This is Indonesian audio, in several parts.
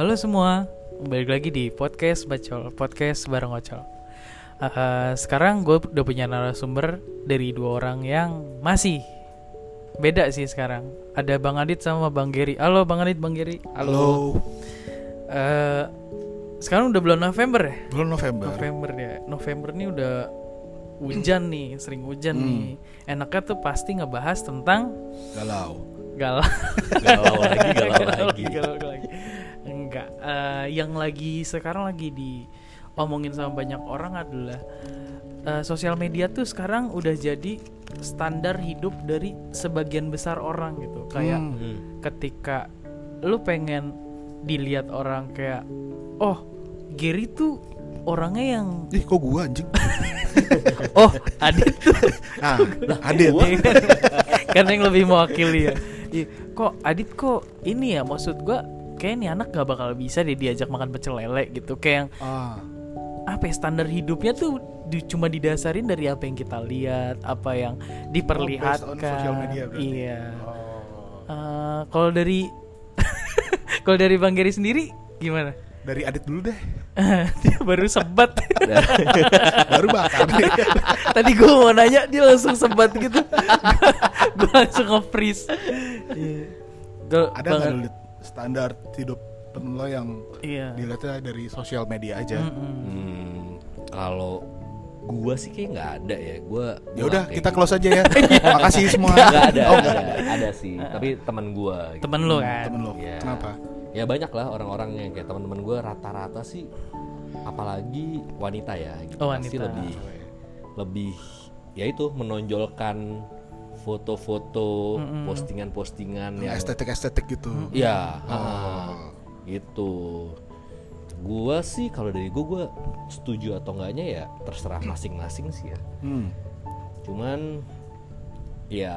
Halo semua, balik lagi di podcast Bacol, podcast bareng Ocol. Uh, sekarang gue udah punya narasumber dari dua orang yang masih beda sih sekarang. Ada Bang Adit sama Bang Geri. Halo Bang Adit, Bang Geri. Halo. Uh, sekarang udah bulan November ya? Bulan November. November ya. November nih udah hujan nih, sering hujan Hmm. nih. Enaknya tuh pasti ngebahas tentang Galau. galau. galau lagi galau lagi galau lagi. Yang lagi sekarang lagi diomongin sama banyak orang adalah eh, sosial media tuh sekarang udah jadi standar hidup dari sebagian besar orang gitu. Kayak Hmm. Hmm. ketika lu pengen dilihat orang kayak oh, Gary tuh orangnya yang Ih, kok gua anjing? oh, Adit tuh Nah, Adit. kan yang lebih mewakili ya kok Adit kok ini ya maksud gua kayak nih anak gak bakal bisa deh diajak makan pecel lele gitu. Kayak yang Ah, apa ya, standar hidupnya tuh di- cuma didasarin dari apa yang kita lihat apa yang diperlihatkan. Oh, social media berarti? iya. Oh. Eh, kalau dari kalau dari bang Geri sendiri gimana? Dari Adit dulu deh. dia baru sebat. Baru bakar. Tadi gue mau nanya dia langsung sebat gitu. Gue langsung nge-freeze. Iya. Ada nggak standar hidup temen lo yang Iya. dilihatnya dari sosial media aja? Mm-mm. Hmm, kalau gua sih kayak nggak ada ya gua Ya udah, kita gitu. close aja ya. Makasih semua. nggak ada, Oh, ada ada sih tapi teman gua gitu. Temen lu kan temen lo. Iya. Kenapa? ya banyak lah orang-orang yang kayak teman-teman gua rata-rata sih apalagi wanita ya gitu Oh, pasti wanita. lebih lebih ya itu menonjolkan foto-foto Mm-mm. postingan-postingan yang Estetik-estetik gitu. Iya, Oh. ah, gitu. Gua sih kalau dari gua gua setuju atau enggaknya ya terserah masing-masing sih ya. Hmm. Cuman ya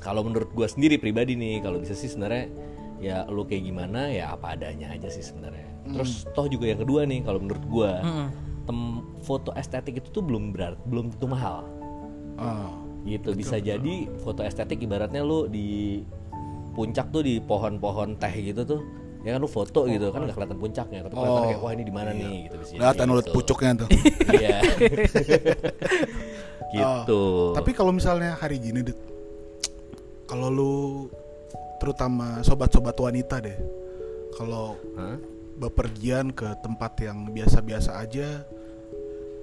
kalau menurut gua sendiri pribadi nih kalau bisa sih sebenarnya ya lu kayak gimana ya apa adanya aja sih sebenarnya. Terus toh juga yang kedua nih kalau menurut gua Mm-mm. tem foto estetik itu tuh belum berat belum tentu mahal Ah. Gitu bisa jadi foto estetik ibaratnya lu di puncak tuh di pohon-pohon teh gitu tuh. Ya kan lu foto gitu kan nggak kelihatan puncaknya tapi kelihatan Oh, kayak wah ini di mana nih? Gitu bisa Kelihatan gitu. pucuknya tuh. iya. Gitu. Oh, Tapi kalau misalnya hari gini, Dit, kalau lu terutama sobat-sobat wanita deh, kalau Hah? bepergian ke tempat yang biasa-biasa aja,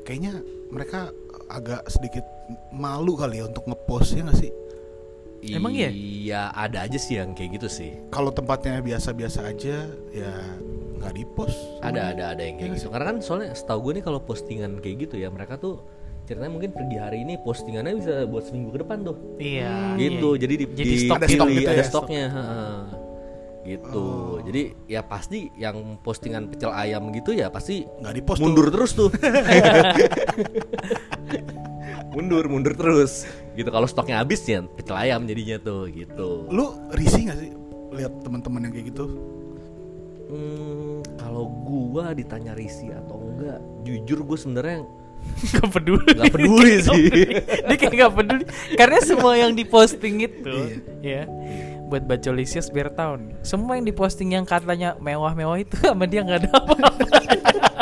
kayaknya mereka agak sedikit malu kali ya untuk ngepost ya nggak sih? Emang iya? iya ada aja sih yang kayak gitu sih Kalau tempatnya biasa-biasa aja, ya nggak dipost. ada ada ada yang kayak Iya gitu karena kan soalnya setahu gue nih kalau postingan kayak gitu ya mereka tuh ceritanya mungkin pergi hari ini postingannya bisa buat seminggu ke depan tuh iya gitu iya. jadi di, Jadi di- stok Ada stok gitu ada ya? stoknya heeh. gitu jadi ya pasti yang postingan pecel ayam gitu ya pasti Nggak dipost tuh. mundur terus tuh mundur mundur terus. Gitu kalau stoknya habis ya pecel ayam jadinya tuh gitu. Lu risih nggak sih lihat teman-teman yang kayak gitu? Hmm, kalau gua ditanya risi atau enggak jujur gue sebenarnya Gak peduli. Nggak peduli sih. Dia kayak gak peduli. Karena semua yang diposting itu Iya. Ya Buat bacolisius biar tahu nih. Semua yang diposting yang katanya mewah-mewah itu Sama dia gak ada apa-apa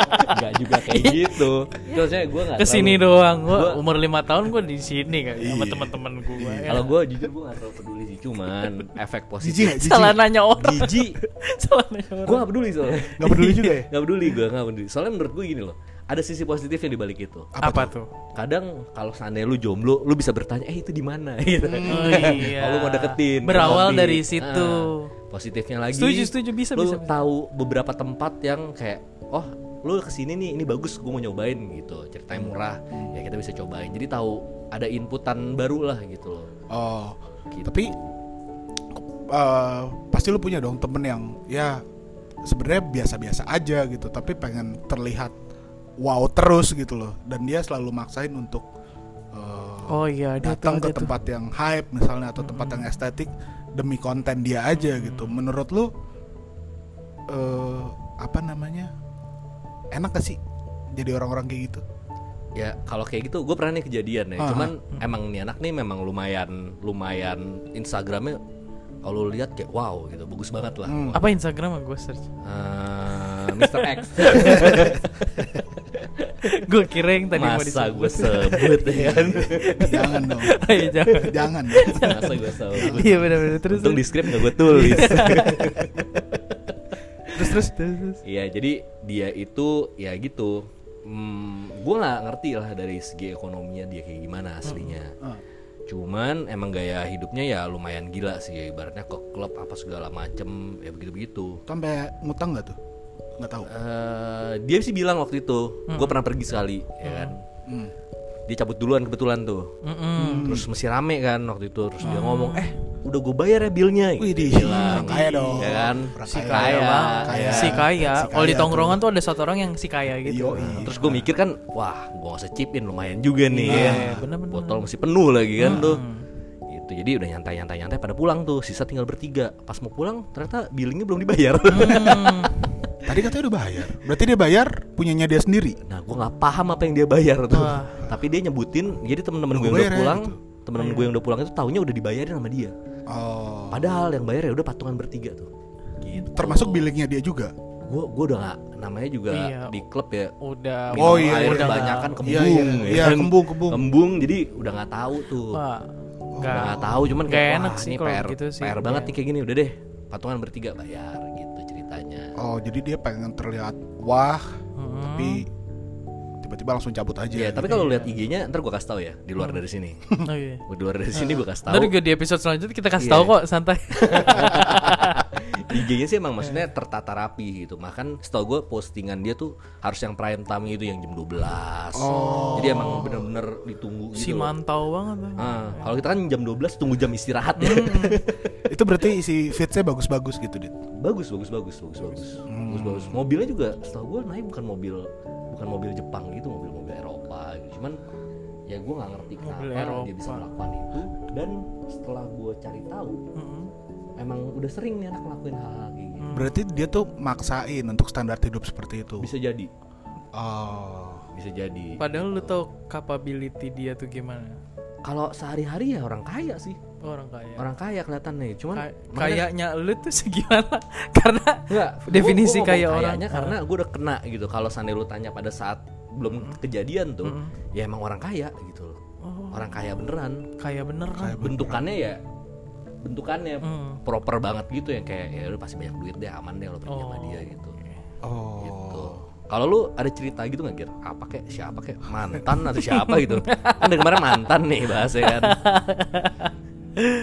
enggak juga kayak gitu. Maksudnya gue enggak Ke sini terlalu- doang Gue Gua- umur lima tahun gue di sini kan Sama Iya. teman-teman gue ya. Kalau gue jujur gue gak terlalu peduli sih Cuman efek positif. nggak? Salah nanya orang. Jijik. Salah nanya orang. Gue gak peduli soalnya. Nggak peduli juga ya? Gak peduli gue gak peduli. Soalnya menurut gue gini loh Ada sisi positifnya di balik itu. Apa, tuh? Kadang kalau seandainya lu jomblo Lu bisa bertanya Eh itu di mana? Gitu. Oh iya. Kalau lu mau deketin Berawal dari situ. Ah, Positifnya lagi. Setuju, setuju. Bisa, Lu bisa, bisa. tahu beberapa tempat yang kayak Oh lu ke sini nih ini bagus gue mau nyobain gitu ceritanya murah ya kita bisa cobain jadi tahu ada inputan baru lah gitu loh Oh, Gitu. tapi eh, pasti lu punya dong temen yang ya sebenarnya biasa-biasa aja gitu, tapi pengen terlihat wow terus gitu loh, dan dia selalu maksain untuk eh, Oh iya datang tuh, ke tuh. tempat yang hype misalnya atau tempat yang estetik demi konten dia aja gitu. Menurut lu eh apa namanya enak gak sih jadi orang-orang kayak gitu? ya kalau kayak gitu gue pernah nih kejadian ya Ah, cuman emang nih anak nih memang lumayan lumayan Instagramnya kalau lu lihat kayak wow gitu bagus banget lah Hmm. Apa Instagram gue search? Eh, Mr. X gue kira yang tadi mau masa disebut. gue sebut ya kan jangan dong Ayo jangan. jangan masa gue sebut Iya benar-benar terus. untung di skrip gak gue tulis terus terus. Terus. Iya jadi dia itu ya gitu. Hmm, gue nggak ngerti lah dari segi ekonominya dia kayak gimana aslinya. Ah. cuman emang gaya hidupnya ya lumayan gila sih ya, ibaratnya ke klub apa segala macem ya begitu begitu sampai ngutang nggak tuh? Nggak tahu. Eh, dia sih bilang waktu itu gue pernah pergi sekali ya kan. Hmm. Dia cabut duluan kebetulan tuh Mm-mm. terus mesti rame kan waktu itu terus dia ngomong eh udah gue bayar ya billnya Wih, di bilang kaya dong. ya kan si kaya. kaya. Kaya. Si kaya. Si Kalau di kaya tongkrongan tuh ada satu orang yang si kaya gitu. Yoi. terus gue mikir kan wah gue gak usah chipin lumayan juga nih Iya, ya. bener-bener. botol masih penuh lagi kan tuh itu jadi udah nyantai nyantai nyantai pada pulang tuh sisa tinggal bertiga pas mau pulang ternyata billingnya belum dibayar Hmm. tadi katanya udah bayar berarti dia bayar punyanya dia sendiri nah gue nggak paham apa yang dia bayar tuh Wah. tapi dia nyebutin jadi temen-temen Udah gue yang udah ya, pulang gitu. temen-temen gue yang udah pulang itu taunya udah dibayarin sama dia oh padahal yang bayar ya udah patungan bertiga tuh gitu termasuk billingnya dia juga gue gue udah gak namanya juga Iya. di klub ya Udah. minum Oh, iya, air iya. kebanyakan kembung Iya, iya. ya Iya, kan? kembung, kembung. kembung jadi udah nggak tahu tuh Wah. udah Nggak nggak tahu cuman kayak enak wah, sih ini PR, gitu sih. PR banget Iya. nih kayak gini udah deh patungan bertiga bayar gitu oh jadi dia pengen terlihat wah Mm-mm. tapi tiba-tiba langsung cabut aja ya tapi kalau lihat IG-nya ntar gue kasih tahu ya di luar dari sini Oh iya. di luar dari sini gue kasih tahu Ntar juga di episode selanjutnya kita kasih Iya. tahu kok santai. IG-nya sih emang maksudnya tertata rapi gitu. Makan setahu gue postingan dia tuh harus yang prime time itu yang jam 12. Jadi emang bener-bener ditunggu si gitu. loh. mantau banget. Ah, kalau kita kan jam 12 tunggu jam istirahat ya. itu berarti isi fitsnya bagus-bagus gitu dit bagus, bagus, bagus, bagus, bagus. Hmm. Bagus, bagus. Mobilnya juga setahu gue naik bukan mobil bukan mobil Jepang gitu, mobil-mobil Eropa gitu. Cuman ya gue nggak ngerti Mobil kenapa dia Eropa. bisa melakukan itu dan setelah gue cari tahu Mm-mm. emang udah sering nih anak ngelakuin hal-hal kayak gitu. berarti dia tuh maksain untuk standar hidup seperti itu Bisa jadi, oh bisa jadi. Padahal lu tau capability dia tuh gimana? Kalau sehari-hari ya orang kaya sih. Orang kaya. orang kaya kelihatannya cuman Kay- makanya- kayaknya lu tuh segimana? Karena Enggak, definisi gua- gua kaya orang. kayaknya karena gue udah kena gitu kalau seandainya lu tanya pada saat belum kejadian tuh ya emang orang kaya gitu loh Oh. orang kaya beneran kaya bener kan? bentukannya ya bentukannya Hmm. proper banget gitu yang kayak ya udah pasti banyak duit deh aman deh lo pergi sama Oh. dia gitu oh gitu kalau lu ada cerita gitu nggak kira apa kek siapa kek mantan atau siapa gitu kan dari kemarin mantan nih bahasnya kan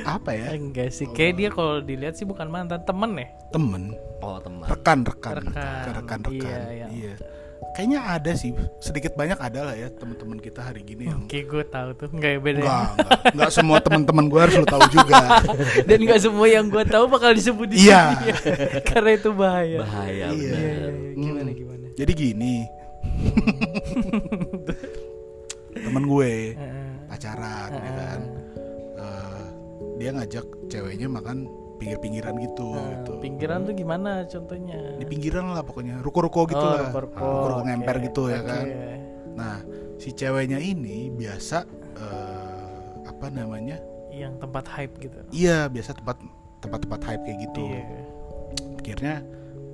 apa ya Enggak sih, kayak dia kalau dilihat sih bukan mantan temen ya. temen oh teman rekan rekan Rekan. rekan rekan Iya, iya, iya. kayaknya ada sih sedikit banyak ada lah ya teman-teman kita hari gini yang Kayak gue tahu tuh, enggak ya beda. ya. enggak enggak, enggak semua teman-teman gue harus lu tahu juga Dan enggak semua yang gue tahu bakal disebut di Iya. sini. Karena itu bahaya. bahaya Iya. Iya, bener. iya, iya. Gimana Hmm. gimana? jadi gini temen gue Heeh. pacaran ya kan dia ngajak ceweknya makan pinggir-pinggiran gitu Nah, gitu Pinggiran tuh gimana contohnya? di pinggiran lah pokoknya ruko-ruko gitu Oh, lah ruko-ruko. ruko-ruko Oke, ngemper gitu ya oke. kan nah si ceweknya ini biasa eh, apa namanya Yang tempat hype gitu. iya biasa tempat tempat-tempat hype kayak gitu Iya. akhirnya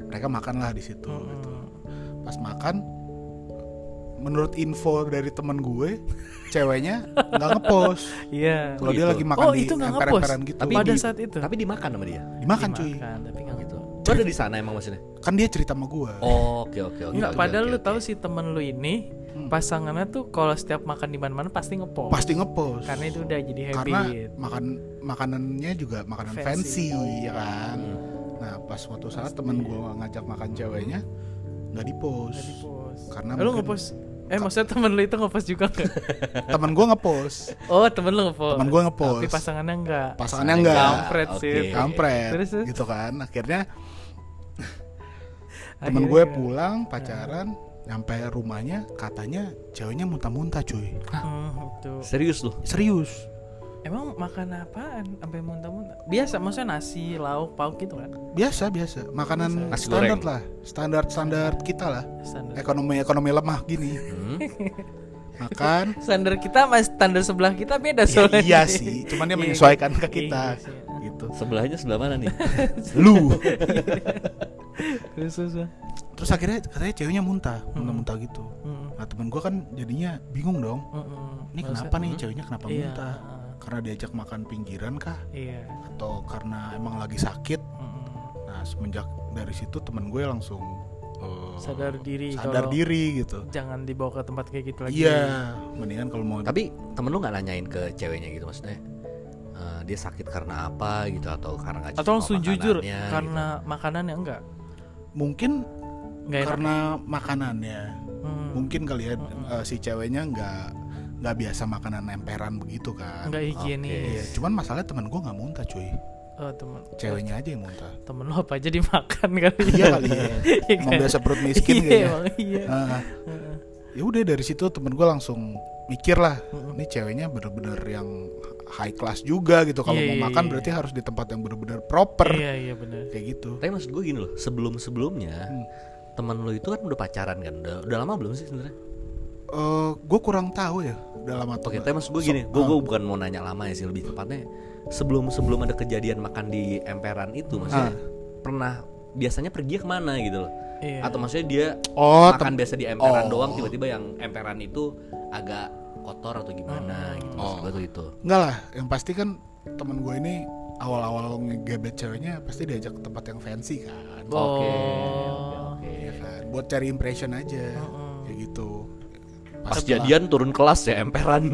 mereka makan lah di situ Mm-mm. gitu. pas makan menurut info dari temen gue ceweknya nggak ngepost Iya. kalau dia gitu. lagi makan Oh, di itu nggak emper-emperan ngepost? gitu Tapi Pada di- saat itu. tapi dimakan sama dia dimakan cuy Dimakan, tapi nggak gitu. Lu ada di sana emang maksudnya kan dia cerita sama gue Oh, oke oke oke. Padahal oke, lu oke. tahu si temen lu ini pasangannya tuh kalau setiap makan di mana-mana pasti ngepost. pasti ngepost Karena itu udah jadi habit. karena makan makanannya juga makanan Fancy. fancy, Oh, ya kan nah pas suatu saat temen gue ngajak makan ceweknya nggak di post Nggak di-post. Karena lu mungkin- ngepost. Eh maksudnya temen lu itu ngepost juga enggak? temen gue ngepost oh temen lu ngepost. Temen gua ngepost. Tapi pasangannya enggak. pasangannya enggak Kampret sih. Oke. kampret Terus, terus? gitu kan akhirnya temen gue pulang pacaran nyampe rumahnya katanya ceweknya muntah-muntah cuy Hmm, itu. Serius lu? serius Emang makan apaan sampai muntah-muntah? Biasa maksudnya nasi, lauk, pauk gitu kan? biasa biasa makanan Nasi standar goreng. lah standar standar kita lah Standar. ekonomi ekonomi lemah gini Hmm? makan Standar kita sama standar sebelah kita beda ya, soalnya. iya sih cuman dia Iya, menyesuaikan ke iya kita sih. gitu Sebelahnya sebelah mana nih? Lu. Terus terus. Bang. Terus akhirnya katanya ceweknya muntah, muntah-muntah gitu. Mm-mm. Nah temen gue kan jadinya bingung dong. Mm-mm. Ini kenapa nih ceweknya kenapa Iya. muntah? Karena diajak makan pinggiran kah? Iya. Atau karena emang lagi sakit? Mm-mm. Nah semenjak dari situ temen gue langsung eh, Sadar diri sadar diri gitu. Jangan dibawa ke tempat kayak gitu lagi. Iya, mendingan kalau mau Tapi temen lu nggak nanyain ke ceweknya gitu maksudnya? eh, dia sakit karena apa gitu atau karena nggak Atau langsung jujur gitu. karena makanannya enggak. mungkin Enggak enak. karena makanannya. Hmm. Mungkin kali ya eh, si ceweknya nggak nggak biasa makanan emperan begitu kan. Enggak higienis. Iya, cuman masalahnya temen gue nggak muntah cuy. Oh, temen Ceweknya aja yang muntah. temen lo apa aja dimakan kali iya kali ya. Iya Emang kan? biasa perut miskin Iya, kayaknya. emang iya. Heeh. ya udah dari situ temen gue langsung mikir lah ini ceweknya bener-bener yang high class juga gitu kalau Iya, mau iya, makan iya. berarti harus di tempat yang bener-bener proper Iya, iya benar. kayak gitu Tapi maksud gue gini loh, sebelum sebelumnya Hmm. temen lu itu kan udah pacaran kan, udah, udah lama belum sih sebenarnya? Gue kurang tahu ya udah lama atau Oke, tapi maksud gue So- gini, gue ah. bukan mau nanya lama ya sih lebih tepatnya sebelum sebelum ada kejadian makan di emperan itu maksudnya Ah. pernah biasanya pergi ke mana gitu loh? Iya. Atau maksudnya dia oh makan biasa di emperan Oh. doang tiba-tiba yang emperan itu agak kotor atau gimana gitu maksud Oh. gue tuh itu. enggak lah yang pasti kan temen gue ini awal-awal ngegebet ceweknya pasti diajak ke tempat yang fancy kan Oh. Oke, oke, oke. Iya kan buat cari impression aja Mm-mm. kayak gitu Pas jadian turun kelas ya emperan.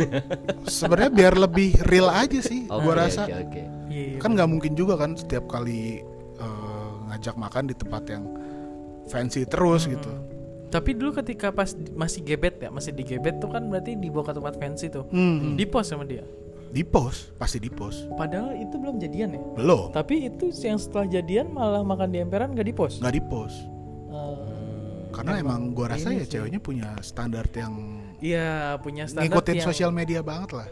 sebenarnya biar lebih real aja sih Oke, gue rasa Oke, oke. Iya, iya, kan nggak mungkin juga kan setiap kali eh, ngajak makan di tempat yang fancy terus gitu Tapi dulu ketika pas masih gebet ya, masih di gebet tuh kan berarti dibawa ke tempat fancy tuh. Hmm, Di pos sama dia. di pos pasti di pos Padahal itu belum jadian ya. belum Tapi itu yang setelah jadian malah makan di emperan gak di pos. nggak di pos Eh, karena emang gue rasa ini ya sih. ceweknya punya standar yang Iya punya standar ngikutin yang sosial media banget lah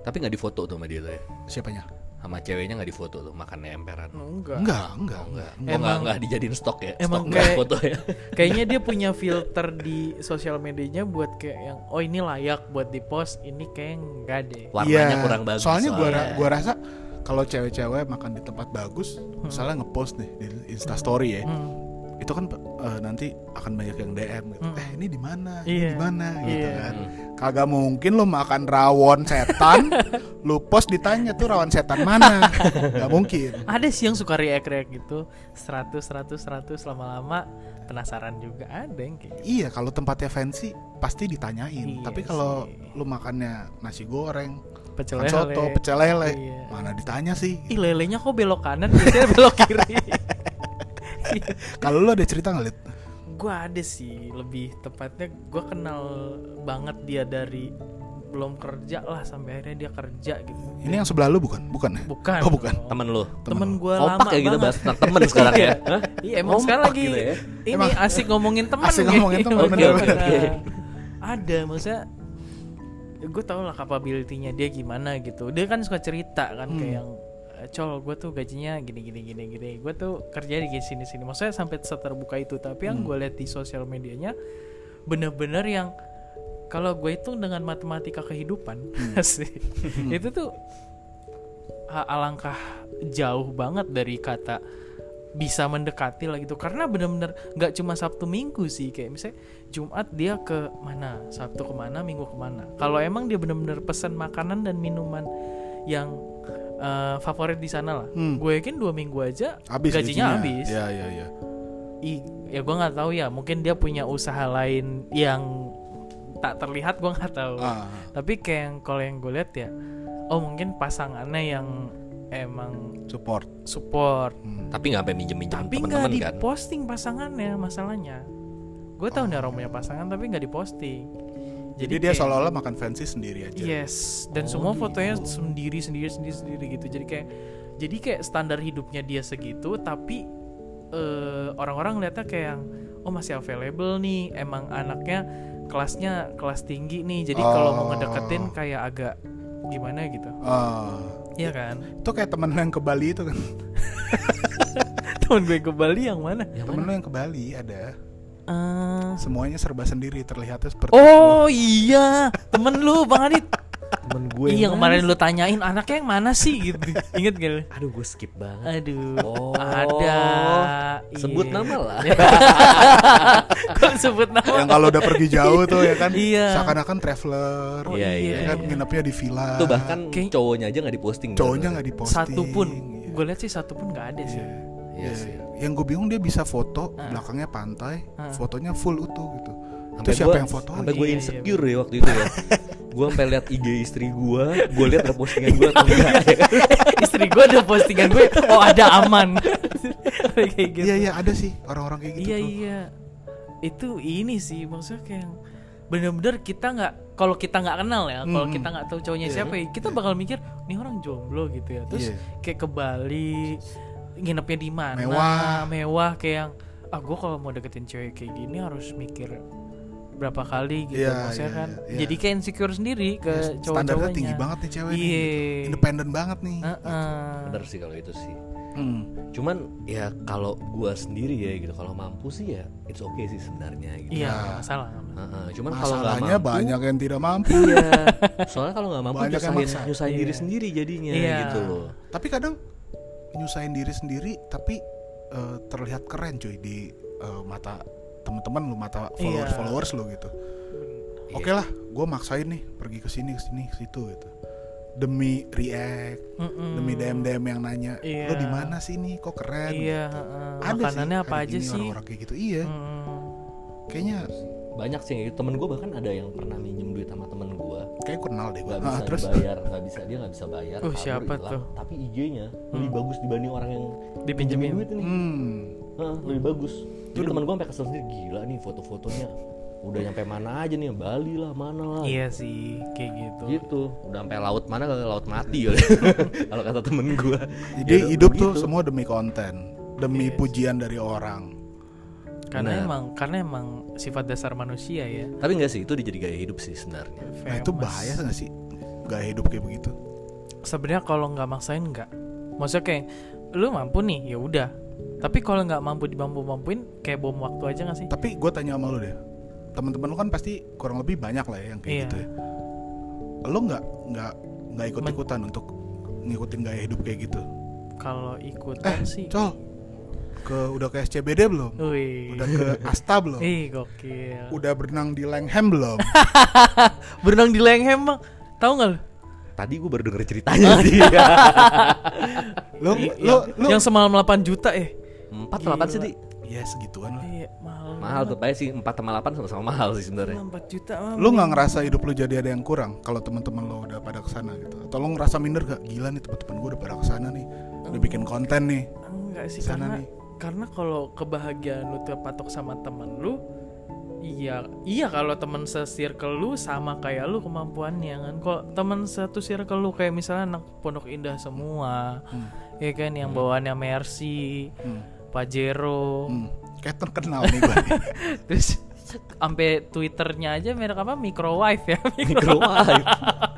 Tapi nggak difoto tuh sama dia tuh ya. siapanya Sama ceweknya nggak difoto tuh makannya emperan. enggak. enggak enggak enggak Oh, nggak Emang- nggak dijadiin stok ya. emang stok nggak kayak- foto ya. Kayaknya dia punya filter di sosial medianya buat kayak yang oh ini layak buat di post, ini kayak enggak deh. Warnanya Iya, kurang bagus. soalnya gue soalnya. gua rasa kalau cewek-cewek makan di tempat bagus misalnya ngepost nih di Insta Story ya Hmm. itu kan eh, nanti akan banyak yang DM gitu. Hmm. eh ini di mana ini Iya. di mana gitu Iya. kan kagak mungkin lo makan rawon setan lu post ditanya tuh rawon setan mana nggak mungkin Ada sih yang suka react-react gitu 100 100 100 lama-lama penasaran juga ada yang kayak gitu. iya kalau tempatnya fancy pasti Iya ditanyain tapi kalau lu makannya nasi goreng pecel lele. soto pecel lele Iya. mana ditanya sih Ih lelenya kok belok kanan biasanya belok kiri. kalau lu ada cerita nggak Lid? gua ada sih lebih tepatnya gua kenal banget dia dari belum kerja lah sampai akhirnya dia kerja gitu. ini yang sebelah lu bukan bukan ya? Bukan. oh bukan Temen lu. Temen gua Kompak lama ya kita banget. bahas tentang temen sekarang ya. Hah? Iya emang sekarang lagi gitu ya. ini Emang- asik ngomongin teman. Asik nih. ngomongin teman, Oke, bener-bener. oke. Oke. Ada maksudnya gue tau lah capability-nya dia gimana gitu. Dia kan suka cerita kan Hmm. kayak yang "Eh, col gue tuh gajinya gini gini gini gini. Gue tuh kerja di sini sini. Maksudnya sampai seterbuka itu. Tapi yang Hmm. gue lihat di sosial medianya bener-bener yang kalau gue hitung dengan matematika kehidupan Hmm. sih itu tuh alangkah jauh banget dari kata bisa mendekati lah gitu. Karena bener-bener nggak cuma Sabtu Minggu sih. Kayak misalnya Jumat dia ke mana Sabtu ke mana Minggu ke mana. Kalau emang dia bener-bener pesan makanan dan minuman yang eh, favorit di sana lah. Hmm. gue yakin dua minggu aja habis gajinya habis. Ya ya ya Ih, ya gue nggak tahu ya mungkin dia punya usaha lain yang tak terlihat gue nggak tahu. Ah, tapi kayak yang kalau yang gue lihat ya oh mungkin pasangannya yang emang support. support. Hmm. Tapi nggak sampai minjem-minjem tapi nggak kan. diposting pasangannya masalahnya. Gue tahu nih orang punya pasangan tapi nggak diposting jadi, dia kayak- seolah-olah makan fancy sendiri aja. Yes dan Oh, semua gitu. fotonya sendiri sendiri sendiri sendiri gitu. Jadi kayak jadi kayak standar hidupnya dia segitu tapi eh, orang-orang lihatnya kayak yang oh masih available nih emang anaknya kelasnya kelas tinggi nih. Jadi kalau mau Oh. ngedeketin kayak agak gimana gitu. Ah, Iya kan? Itu kayak temen yang ke Bali itu kan? Temen gue ke Bali yang mana? Temen lu yang ke Bali ada Eh, semuanya serba sendiri terlihatnya seperti oh iya temen lu bang Adit temen gue Iya yang kemarin lu tanyain anaknya yang mana sih gitu. Ingat gak lu? aduh gue skip banget Aduh. Oh. Ada. sebut Iya. nama lah Kok sebut nama? yang kalau udah pergi jauh tuh ya kan Iya. seakan-akan traveler Oh, Iya, ya iya. kan nginepnya di villa itu bahkan Kayak- cowoknya aja nggak diposting cowoknya nggak diposting Satu pun. Iya. Gue lihat sih satu pun nggak ada sih. Iya Iya, sih. iya. yang gue bingung dia bisa foto Ah. belakangnya pantai Ah. fotonya full utuh gitu Sampai itu siapa gua- yang foto sampai gue Iya, iya, insecure ya waktu itu ya gue sampai lihat IG istri gue gue lihat ada postingan gue atau enggak Istri gue ada postingan gue. Oh ada aman. Kayak gitu. iya iya ada sih orang-orang kayak gitu iya tuh iya itu ini sih maksudnya kayak bener-bener kita nggak kalau kita nggak kenal ya kalau Hmm. kita nggak tahu cowoknya Iya. siapa ya kita bakal mikir nih orang jomblo gitu ya terus Iya. kayak ke Bali nginepnya di mana Mewah. mewah kayak yang ah gue kalau mau deketin cewek kayak gini harus mikir berapa kali gitu Iya, maksudnya iya, kan iya, iya. jadi kayak insecure sendiri ke Ya, cowok-cowoknya standarnya tinggi banget nih cewek nih Iya. gitu. independen banget nih Heeh. bener sih kalau itu sih Hmm. cuman ya kalau gue sendiri ya gitu kalau mampu sih ya it's okay sih sebenarnya gitu iya Ya. nggak masalah Heeh, cuman kalau nggak mampu banyak yang tidak mampu iya soalnya kalau nggak mampu Banyak nyusahin, nyusahin diri Iya. sendiri jadinya Iya. gitu loh tapi kadang nyusahin diri sendiri tapi eh, terlihat keren cuy di eh, mata teman-teman lu mata followers Iya. followers lu gitu oke lah gue maksain nih pergi ke sini ke sini ke situ gitu demi react Mm-mm. demi dm dm yang nanya Iya. lo di mana sih nih kok keren iya heeh. ada makanannya sih apa aja gini sih orang-orang kayak gitu iya Mm. kayaknya banyak sih gitu. temen gue bahkan ada yang pernah minjem duit sama temen kayak kenal deh gue nggak bisa terus? dibayar nggak bisa dia nggak bisa bayar Oh, siapa hilang. tuh? tapi IG-nya lebih bagus dibanding orang yang Dipinjemin. duit ini. Hmm. Hah, lebih bagus. Jadi teman gue sampai kesel sendiri gila nih foto-fotonya. Udah nyampe mana aja nih Bali lah mana lah. Iya sih, kayak gitu. gitu. Udah sampai laut mana ke laut mati kali kalau kata temen gue jadi hidup tuh semua demi konten demi pujian dari orang Karena Benar. emang karena emang sifat dasar manusia ya. tapi enggak sih itu dijadi gaya hidup sih sebenarnya nah itu bahaya nggak sih gaya hidup kayak begitu Sebenarnya kalau nggak maksain nggak. Maksudnya kayak lu mampu nih, ya udah. Tapi kalau nggak mampu dimampu mampuin, kayak bom waktu aja nggak sih? tapi gue tanya sama lu deh teman-teman lu kan pasti kurang lebih banyak lah ya yang kayak Iya. gitu ya lu nggak nggak nggak ikut ikutan untuk ngikutin gaya hidup kayak gitu Kalau eh ikutan sih. col ke udah ke SCBD belum Wih. udah ke Asta belum Ih, gokil. udah berenang di Langham belum Berenang di Langham, Bang. Tahu nggak lu? tadi gue baru denger ceritanya sih lu I- lu yang, lu yang semalam 8 juta eh. empat sama delapan sih di ya segituan lah Iya, mahal. mahal tuh sih empat sama delapan sama-sama mahal sih sebenarnya 4 juta mah. lu nggak ngerasa hidup lu jadi ada yang kurang kalau teman-teman lu udah pada ke sana gitu atau lu ngerasa minder gak gila nih teman-teman gue udah pada ke sana nih udah bikin konten nih Enggak sih Sana karena nih. Karena kalau kebahagiaan lu terpatok sama temen lu iya iya kalau temen se-circle lu sama kayak lu kemampuannya kan? Kalau temen satu circle lu kayak misalnya anak pondok indah semua Hmm. ya kan? Yang bawaannya Mercy Hmm. Pajero. Hmm. kayak terkenal nih terus sampai twitternya aja merek apa? Microwave ya? Microwave.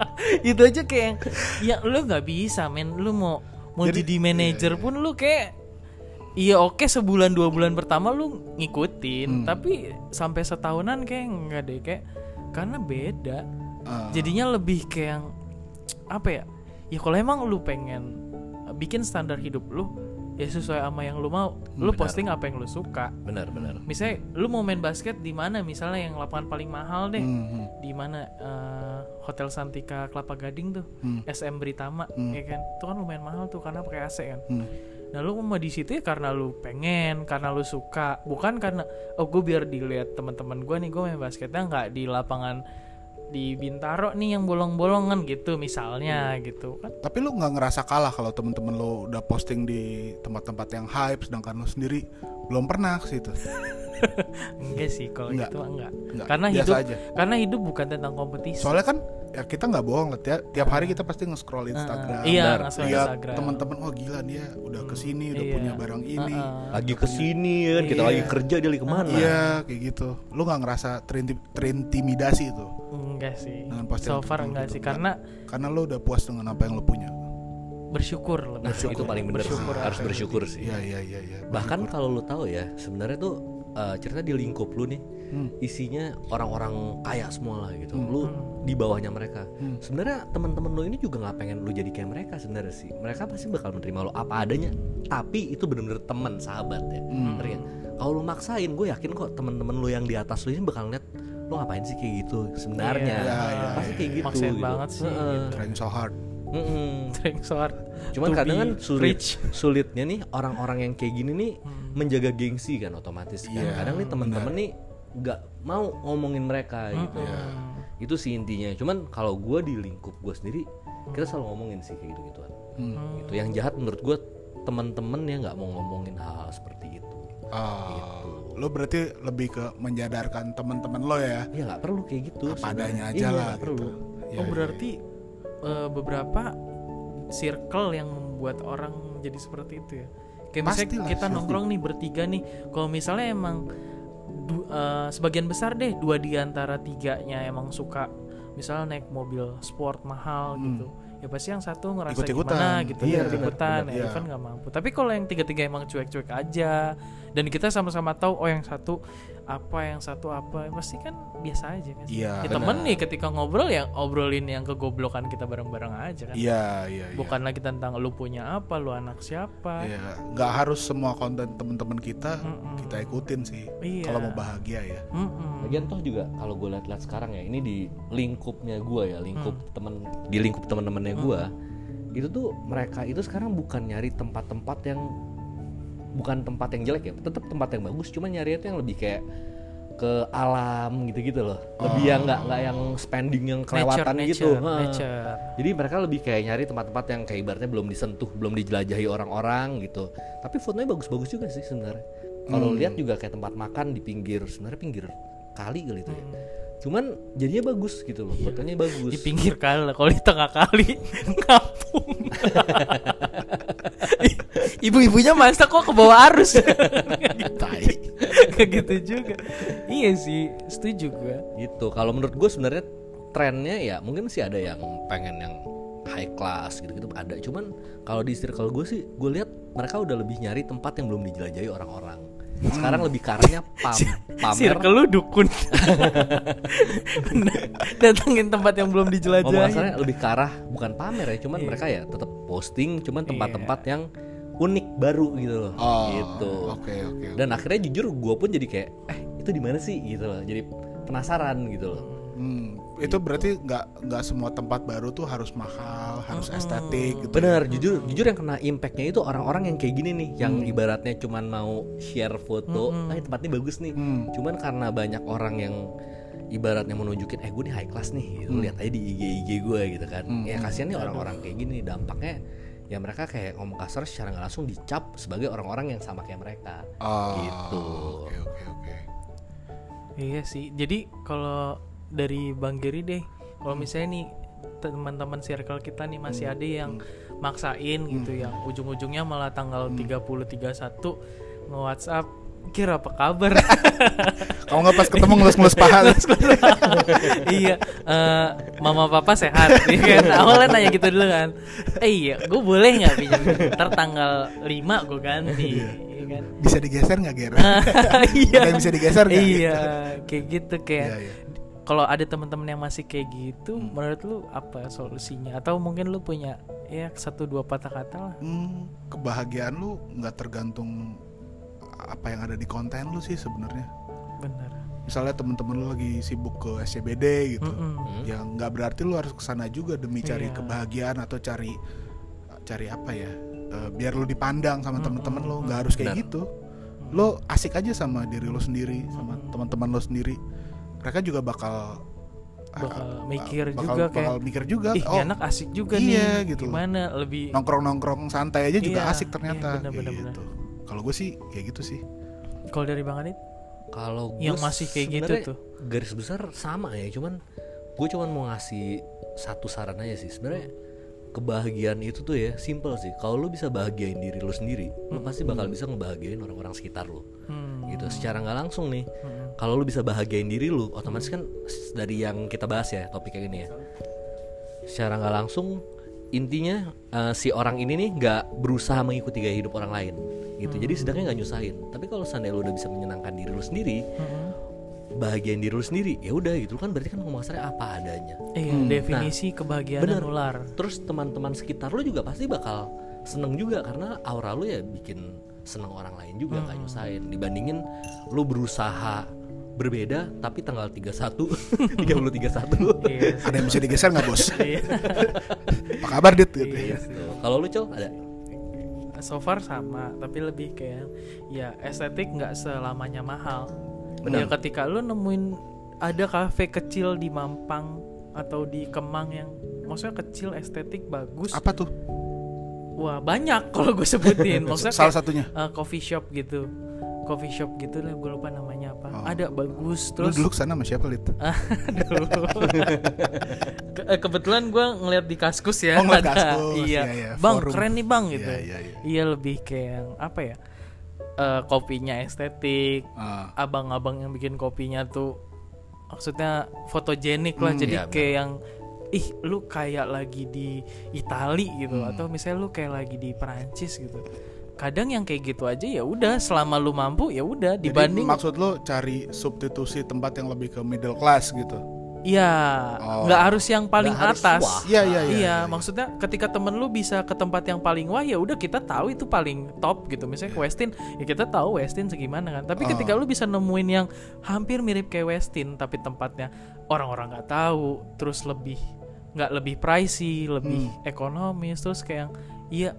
itu aja kayak yang, ya lu nggak bisa men. Lu mau mau Jadi- jadi manajer iya, pun lu kayak iya oke sebulan dua bulan pertama lu ngikutin Hmm. tapi sampai setahunan kayak nggak deh kayak karena beda Ah. jadinya lebih kayak apa ya ya kalau emang lu pengen bikin standar hidup lu ya sesuai sama yang lu mau lu benar. posting apa yang lu suka benar benar misalnya lu mau main basket di mana misalnya yang lapangan paling mahal deh Hmm, hmm. di mana eh, Hotel Santika Kelapa Gading tuh Hmm. SM Britama Hmm. ya kan itu kan lumayan mahal tuh karena pakai AC kan Hmm. Nah lu mau di situ ya karena lu pengen karena lu suka bukan karena oh gue biar dilihat teman-teman gue nih gue main basketnya nggak di lapangan di Bintaro nih yang bolong-bolongan gitu misalnya gitu kan Tapi lu nggak ngerasa kalah kalau temen-temen lu udah posting di tempat-tempat yang hype, sedangkan lu sendiri belum pernah ke situ. enggak sih kalau Enggak. gitu enggak. Enggak, karena biasa hidup aja. karena hidup bukan tentang kompetisi Soalnya kan ya kita nggak bohong lah tiap, tiap hari kita pasti nge-scroll Instagram. iya, Benar. nge-scroll lihat Instagram. teman-teman oh gila dia udah ke sini udah Iya. punya barang ini. Heeh. lagi ke sini kan kita Iya. lagi kerja dia lagi ke mana Iya kayak gitu. Lu nggak ngerasa terinti- terintimidasi itu enggak sih dengan so far enggak gitu. sih karena karena lu udah puas dengan apa yang lu punya. bersyukur lebih nah itu paling bener sih. bersyukur harus bersyukur sih Iya iya iya. iya. bahkan kalau lu tahu ya sebenarnya tuh eh, cerita di lingkup lu nih Hmm. isinya orang-orang kaya semua lah gitu. Lu di bawahnya mereka. Sebenarnya teman-teman lu ini juga nggak pengen lu jadi kayak mereka sebenarnya sih. Mereka pasti bakal menerima lu apa adanya tapi itu bener-bener teman sahabat ya. Nggak? kalau lu maksain gue yakin kok teman-teman lu yang di atas lu ini bakal ngeliat lu ngapain sih kayak gitu sebenarnya? Iya, iya, pasti kayak gitu Maksain gitu. banget sih, Heeh. trying so hard Mm-mm. Trying so hard Cuman kadang kan sulit rich. sulitnya nih orang-orang yang kayak gini nih menjaga gengsi kan otomatis kan. Iya, kadang nih teman-teman nih nggak mau ngomongin mereka gitu. Itu sih intinya. Cuman kalau gue di lingkup gue sendiri kita selalu ngomongin sih kayak gitu-gituan. Gitu. Yang jahat menurut gue teman-teman ya nggak mau ngomongin hal, seperti itu. Ah, lo berarti lebih ke menjadarkan teman-teman lo ya Ya nggak perlu kayak gitu. apa sebenarnya. adanya aja Iya, lah gitu perlu. Ya, oh ya, eh, beberapa circle yang membuat orang jadi seperti itu ya kayak misalnya Pastilah, kita pasti. nongkrong nih bertiga nih kalau misalnya emang du- eh, sebagian besar deh dua di antara tiganya emang suka misalnya naik mobil sport mahal gitu ya pasti yang satu ngerasa Hmm. Ikut-ikutan. gimana gitu Iya, ya ikutan benar, ya. Ivan nggak mampu tapi kalau yang tiga-tiga emang cuek-cuek aja dan kita sama-sama tahu oh yang satu apa yang satu apa pasti kan biasa aja kan Iya, ya temen nih ketika ngobrol ya obrolin yang kegoblokan kita bareng-bareng aja kan. Iya iya iya. bukan lagi tentang lu punya apa lu anak siapa. Iya, nggak harus semua konten teman-teman kita kita ikutin sih Iya. kalau mau bahagia ya. Mm-mm. Lagian toh juga kalau gue lihat-lihat sekarang ya ini di lingkupnya gue ya lingkup temen di lingkup teman-temannya gue itu tuh mereka itu sekarang bukan nyari tempat-tempat yang bukan tempat yang jelek ya tetap tempat yang bagus cuma nyari itu yang lebih kayak ke alam gitu-gitu loh. Lebih yang nggak nggak yang spending yang kelewatan nature, gitu. Nature, Heeh. nature. jadi mereka lebih kayak nyari tempat-tempat yang kayak ibaratnya belum disentuh belum dijelajahi orang-orang gitu. Tapi fotonya bagus-bagus juga sih sebenarnya. Kalau lihat juga kayak tempat makan di pinggir sebenarnya pinggir kali kali itu ya. Cuman jadinya bagus gitu loh fotonya bagus. Di pinggir kali lah, kalau di tengah kali ngapung ibu-ibunya masak kok ke bawah arus. Tai. Kayak gitu juga. Iya sih setuju gue gitu. Kalau menurut gue sebenarnya trennya ya mungkin sih ada yang pengen yang high class gitu gitu ada. Cuman kalau di circle gue sih gue lihat mereka udah lebih nyari tempat yang belum dijelajahi orang-orang sekarang lebih karanya pam pamer. circle lu dukun. Datengin tempat yang belum Oh, dijelajahi masalahnya lebih ke arah bukan pamer ya, cuman mereka ya tetap posting, cuman tempat-tempat yang unik baru gitu loh, oh gitu. oke oke Dan akhirnya jujur gue pun jadi kayak, eh itu di mana sih? Gitu loh, jadi penasaran gitu loh. Hmm, itu berarti nggak nggak semua tempat baru tuh harus mahal harus estetik gitu Bener, jujur jujur yang kena impactnya itu orang-orang yang kayak gini nih, yang ibaratnya cuman mau share foto, ah ini tempatnya bagus nih, Hmm. cuman karena banyak orang yang ibaratnya menunjukin, eh gue nih high class nih, gitu. lihat aja di IG IG gue gitu kan, ya kasihan nih orang-orang kayak gini, dampaknya ya mereka kayak ngomong kasar secara nggak langsung dicap sebagai orang-orang yang sama kayak mereka, Oh, gitu. oke oke oke. Iya sih. Jadi kalau dari Bang Geri deh, kalau Hmm. misalnya nih teman-teman circle kita nih masih ada yang maksain gitu Hmm. yang ujung-ujungnya malah tanggal 30 31 nge-WhatsApp kira apa kabar? kalau nggak pas ketemu ngelus-ngelus paha iya, eh, mama papa sehat, ya kan? Awalnya nanya gitu dulu kan. Eh iya, gue boleh nggak pinjam? Ntar tanggal 5 gue ganti, iya kan? bisa digeser nggak Ger? iya. Bisa digeser nggak? Iya, kayak gitu kayak. Iya, iya. Kalau ada teman-teman yang masih kayak gitu, menurut lu apa solusinya? Atau mungkin lu punya ya satu dua patah kata lah. Hmm, kebahagiaan lu nggak tergantung apa yang ada di konten lu sih sebenarnya. Bener. Misalnya temen-temen lu lagi sibuk ke SCBD gitu, Mm-mm. ya nggak berarti lu harus ke sana juga demi cari Iya. kebahagiaan atau cari cari apa ya? eh, biar lu dipandang sama temen-temen lu, nggak harus kayak Benar. gitu. Lu asik aja sama diri lu sendiri, sama teman-teman lu sendiri. Mereka juga bakal Bakal ah, mikir bakal- juga kayak, bakal mikir juga. Ih, oh, ini anak asik juga iya, nih. gitu. Gimana lebih nongkrong-nongkrong santai aja juga Iya, asik ternyata iya, bener, bener, gitu. Kalau gue sih kayak gitu sih. kalau dari Bang Adit? Kalau Yang masih kayak gitu tuh. Garis besar sama ya, cuman gue cuman mau ngasih satu saran aja sih. Sebenarnya kebahagiaan itu tuh ya simple sih. Kalau lu bisa bahagiain diri lu sendiri, lu pasti bakal bisa ngebahagiain orang-orang sekitar lu. Hmm. Gitu. Secara nggak langsung nih. Kalau lu bisa bahagiain diri lu, otomatis kan dari yang kita bahas ya topik yang ini ya. Secara nggak langsung intinya eh, si orang ini nih nggak berusaha mengikuti gaya hidup orang lain gitu jadi Hmm. sedangnya nggak nyusahin tapi kalau seandainya lu udah bisa menyenangkan diri lu sendiri Mm-mm. Bahagiain diri lu sendiri ya udah gitu kan berarti kan ngomong kasarnya apa adanya Iya, definisi kebahagiaan bener. nular. terus teman-teman sekitar lu juga pasti bakal seneng juga karena aura lu ya bikin seneng orang lain juga nggak nyusahin dibandingin lu berusaha berbeda tapi tanggal 31 30 31 Iya. Ada yang bisa digeser nggak bos? Iya. Apa kabar dit? Gitu. Iya. Tuh. kalau lu col ada So far sama, tapi lebih kayak ya estetik nggak selamanya mahal. Benar. Ya ketika lu nemuin ada kafe kecil di Mampang atau di Kemang yang maksudnya kecil estetik bagus. Apa tuh? Wah, banyak kalau gue sebutin. Maksudnya Salah kayak, satunya. uh, coffee shop gitu. Coffee shop gitu lah, gue lupa namanya apa. Oh. Ada bagus Lu terus dulu ke sana sama siapa lit? Ke- kebetulan gue ngeliat di kaskus ya Oh, ada. Kaskus, iya, iya, iya, bang forum. keren nih bang gitu Iya, iya, iya. Iya, lebih kayak apa ya Eh, kopinya estetik Ah. abang-abang yang bikin kopinya tuh maksudnya fotogenik lah Hmm, jadi iya, kayak yang ih lu kayak lagi di Itali gitu Hmm. atau misalnya lu kayak lagi di Perancis gitu kadang yang kayak gitu aja ya udah selama lu mampu ya udah Jadi dibanding maksud lu cari substitusi tempat yang lebih ke middle class gitu. Iya, Oh. nggak harus yang paling harus atas. Iya, iya, iya, Iya, iya, iya. maksudnya ketika temen lu bisa ke tempat yang paling wah ya udah kita tahu itu paling top gitu. Misalnya ke Westin, ya kita tahu Westin segimana kan. Tapi Oh. ketika lu bisa nemuin yang hampir mirip kayak Westin tapi tempatnya orang-orang nggak tahu, terus lebih nggak lebih pricey, lebih Hmm. ekonomis, terus kayak yang iya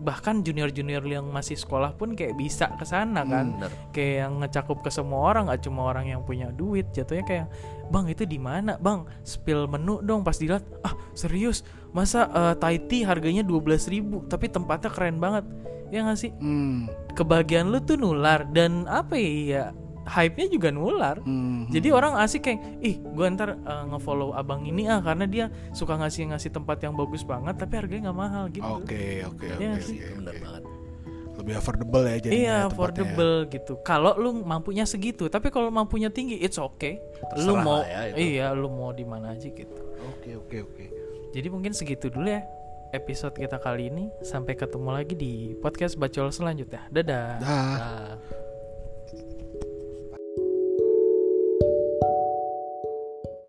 bahkan junior-junior yang masih sekolah pun kayak bisa ke sana kan. Bener. kayak yang ngecakup ke semua orang nggak cuma orang yang punya duit. Jatuhnya kayak bang itu di mana bang? Spill menu dong. Pas dilihat ah serius? Masa eh, Thai tea harganya 12.000 ribu tapi tempatnya keren banget. Ya nggak sih? Hmm. kebahagiaan lu tuh nular dan apa ya, hype-nya juga nular Hmm. jadi orang asik kayak ih gua ntar eh, ngefollow abang ini ah karena dia suka ngasih ngasih tempat yang bagus banget tapi harganya nggak mahal gitu Oke, oke, oke. Iya oke, bener banget Lebih affordable ya jadinya Iya, tempatnya. affordable gitu. Kalau lu mampunya segitu, tapi kalau mampunya tinggi, it's okay. lu Terserah mau, lah ya itu. iya, lu mau di mana aja gitu. Oke, oke, oke. Jadi mungkin segitu dulu ya episode kita kali ini. Sampai ketemu lagi di podcast bacol selanjutnya. Dadah. Dah. Nah.